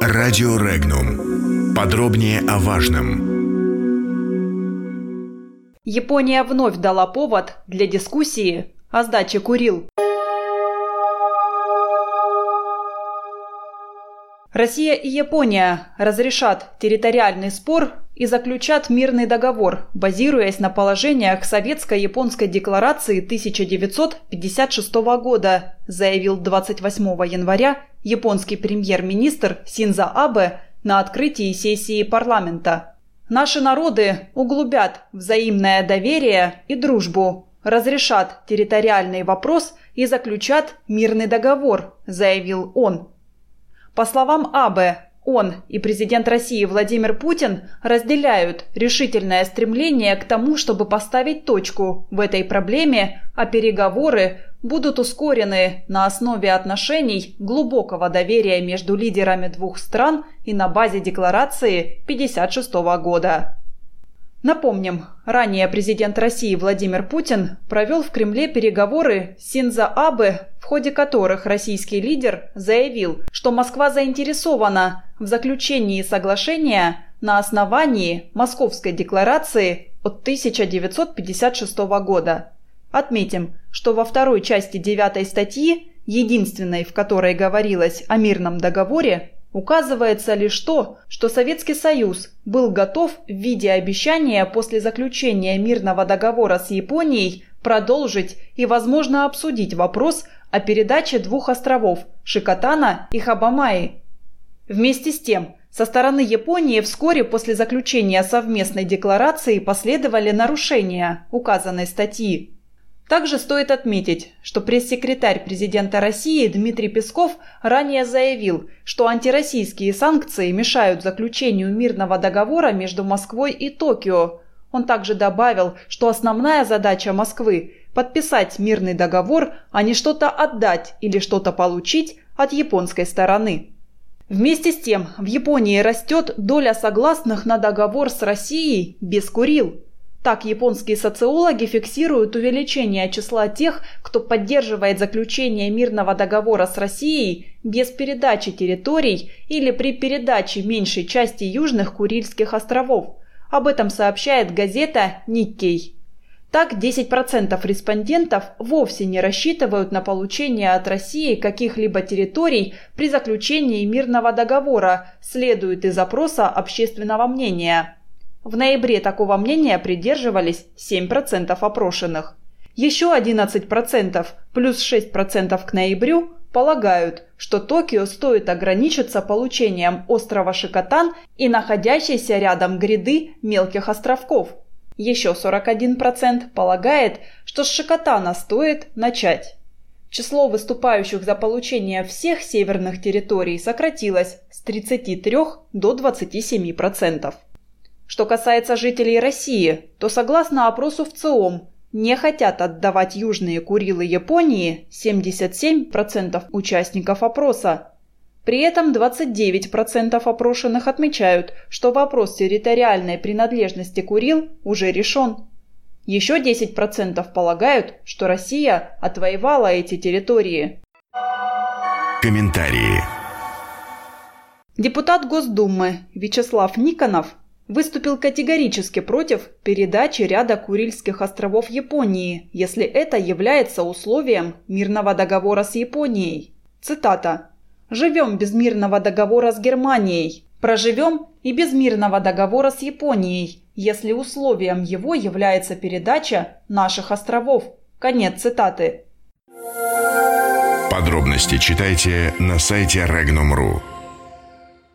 Радио Регнум. Подробнее о важном. Япония вновь дала повод для дискуссии о сдаче Курил. Россия и Япония разрешат территориальный спор и заключат мирный договор, базируясь на положениях Советско-японской декларации 1956 года, заявил 28 января японский премьер-министр Синза Абе на открытии сессии парламента. Наши народы углубят взаимное доверие и дружбу, разрешат территориальный вопрос и заключат мирный договор, заявил он. По словам Абе, он и президент России Владимир Путин разделяют решительное стремление к тому, чтобы поставить точку в этой проблеме, а переговоры будут ускорены на основе отношений глубокого доверия между лидерами двух стран и на базе декларации 1956 года. Напомним, ранее президент России Владимир Путин провел в Кремле переговоры с Синза Абе, в ходе которых российский лидер заявил, что Москва заинтересована в заключении соглашения на основании Московской декларации от 1956 года. Отметим, что во второй части девятой статьи, единственной в которой говорилось о мирном договоре, Указывается лишь то, что Советский Союз был готов в виде обещания после заключения мирного договора с Японией продолжить и, возможно, обсудить вопрос о передаче двух островов – Шикотана и Хабамаи. Вместе с тем, со стороны Японии вскоре после заключения совместной декларации последовали нарушения указанной статьи. Также стоит отметить, что пресс-секретарь президента России Дмитрий Песков ранее заявил, что антироссийские санкции мешают заключению мирного договора между Москвой и Токио. Он также добавил, что основная задача Москвы – подписать мирный договор, а не что-то отдать или что-то получить от японской стороны. Вместе с тем, в Японии растет доля согласных на договор с Россией без Курил. Так японские социологи фиксируют увеличение числа тех, кто поддерживает заключение мирного договора с Россией без передачи территорий или при передаче меньшей части южных Курильских островов. Об этом сообщает газета «Никкей». Так, 10% респондентов вовсе не рассчитывают на получение от России каких-либо территорий при заключении мирного договора, следует из опроса общественного мнения. В ноябре такого мнения придерживались 7% опрошенных. Еще 11% плюс 6% к ноябрю полагают, что Токио стоит ограничиться получением острова Шикотан и находящейся рядом гряды мелких островков. Еще 41% полагает, что с Шикотана стоит начать. Число выступающих за получение всех северных территорий сократилось с 33 до 27%. Что касается жителей России, то согласно опросу в ЦИОМ, не хотят отдавать южные Курилы Японии 77% участников опроса. При этом 29% опрошенных отмечают, что вопрос территориальной принадлежности Курил уже решен. Еще 10% полагают, что Россия отвоевала эти территории. Комментарии. Депутат Госдумы Вячеслав Никонов выступил категорически против передачи ряда Курильских островов Японии, если это является условием мирного договора с Японией. Цитата. «Живем без мирного договора с Германией. Проживем и без мирного договора с Японией, если условием его является передача наших островов». Конец цитаты. Подробности читайте на сайте Regnum.ru.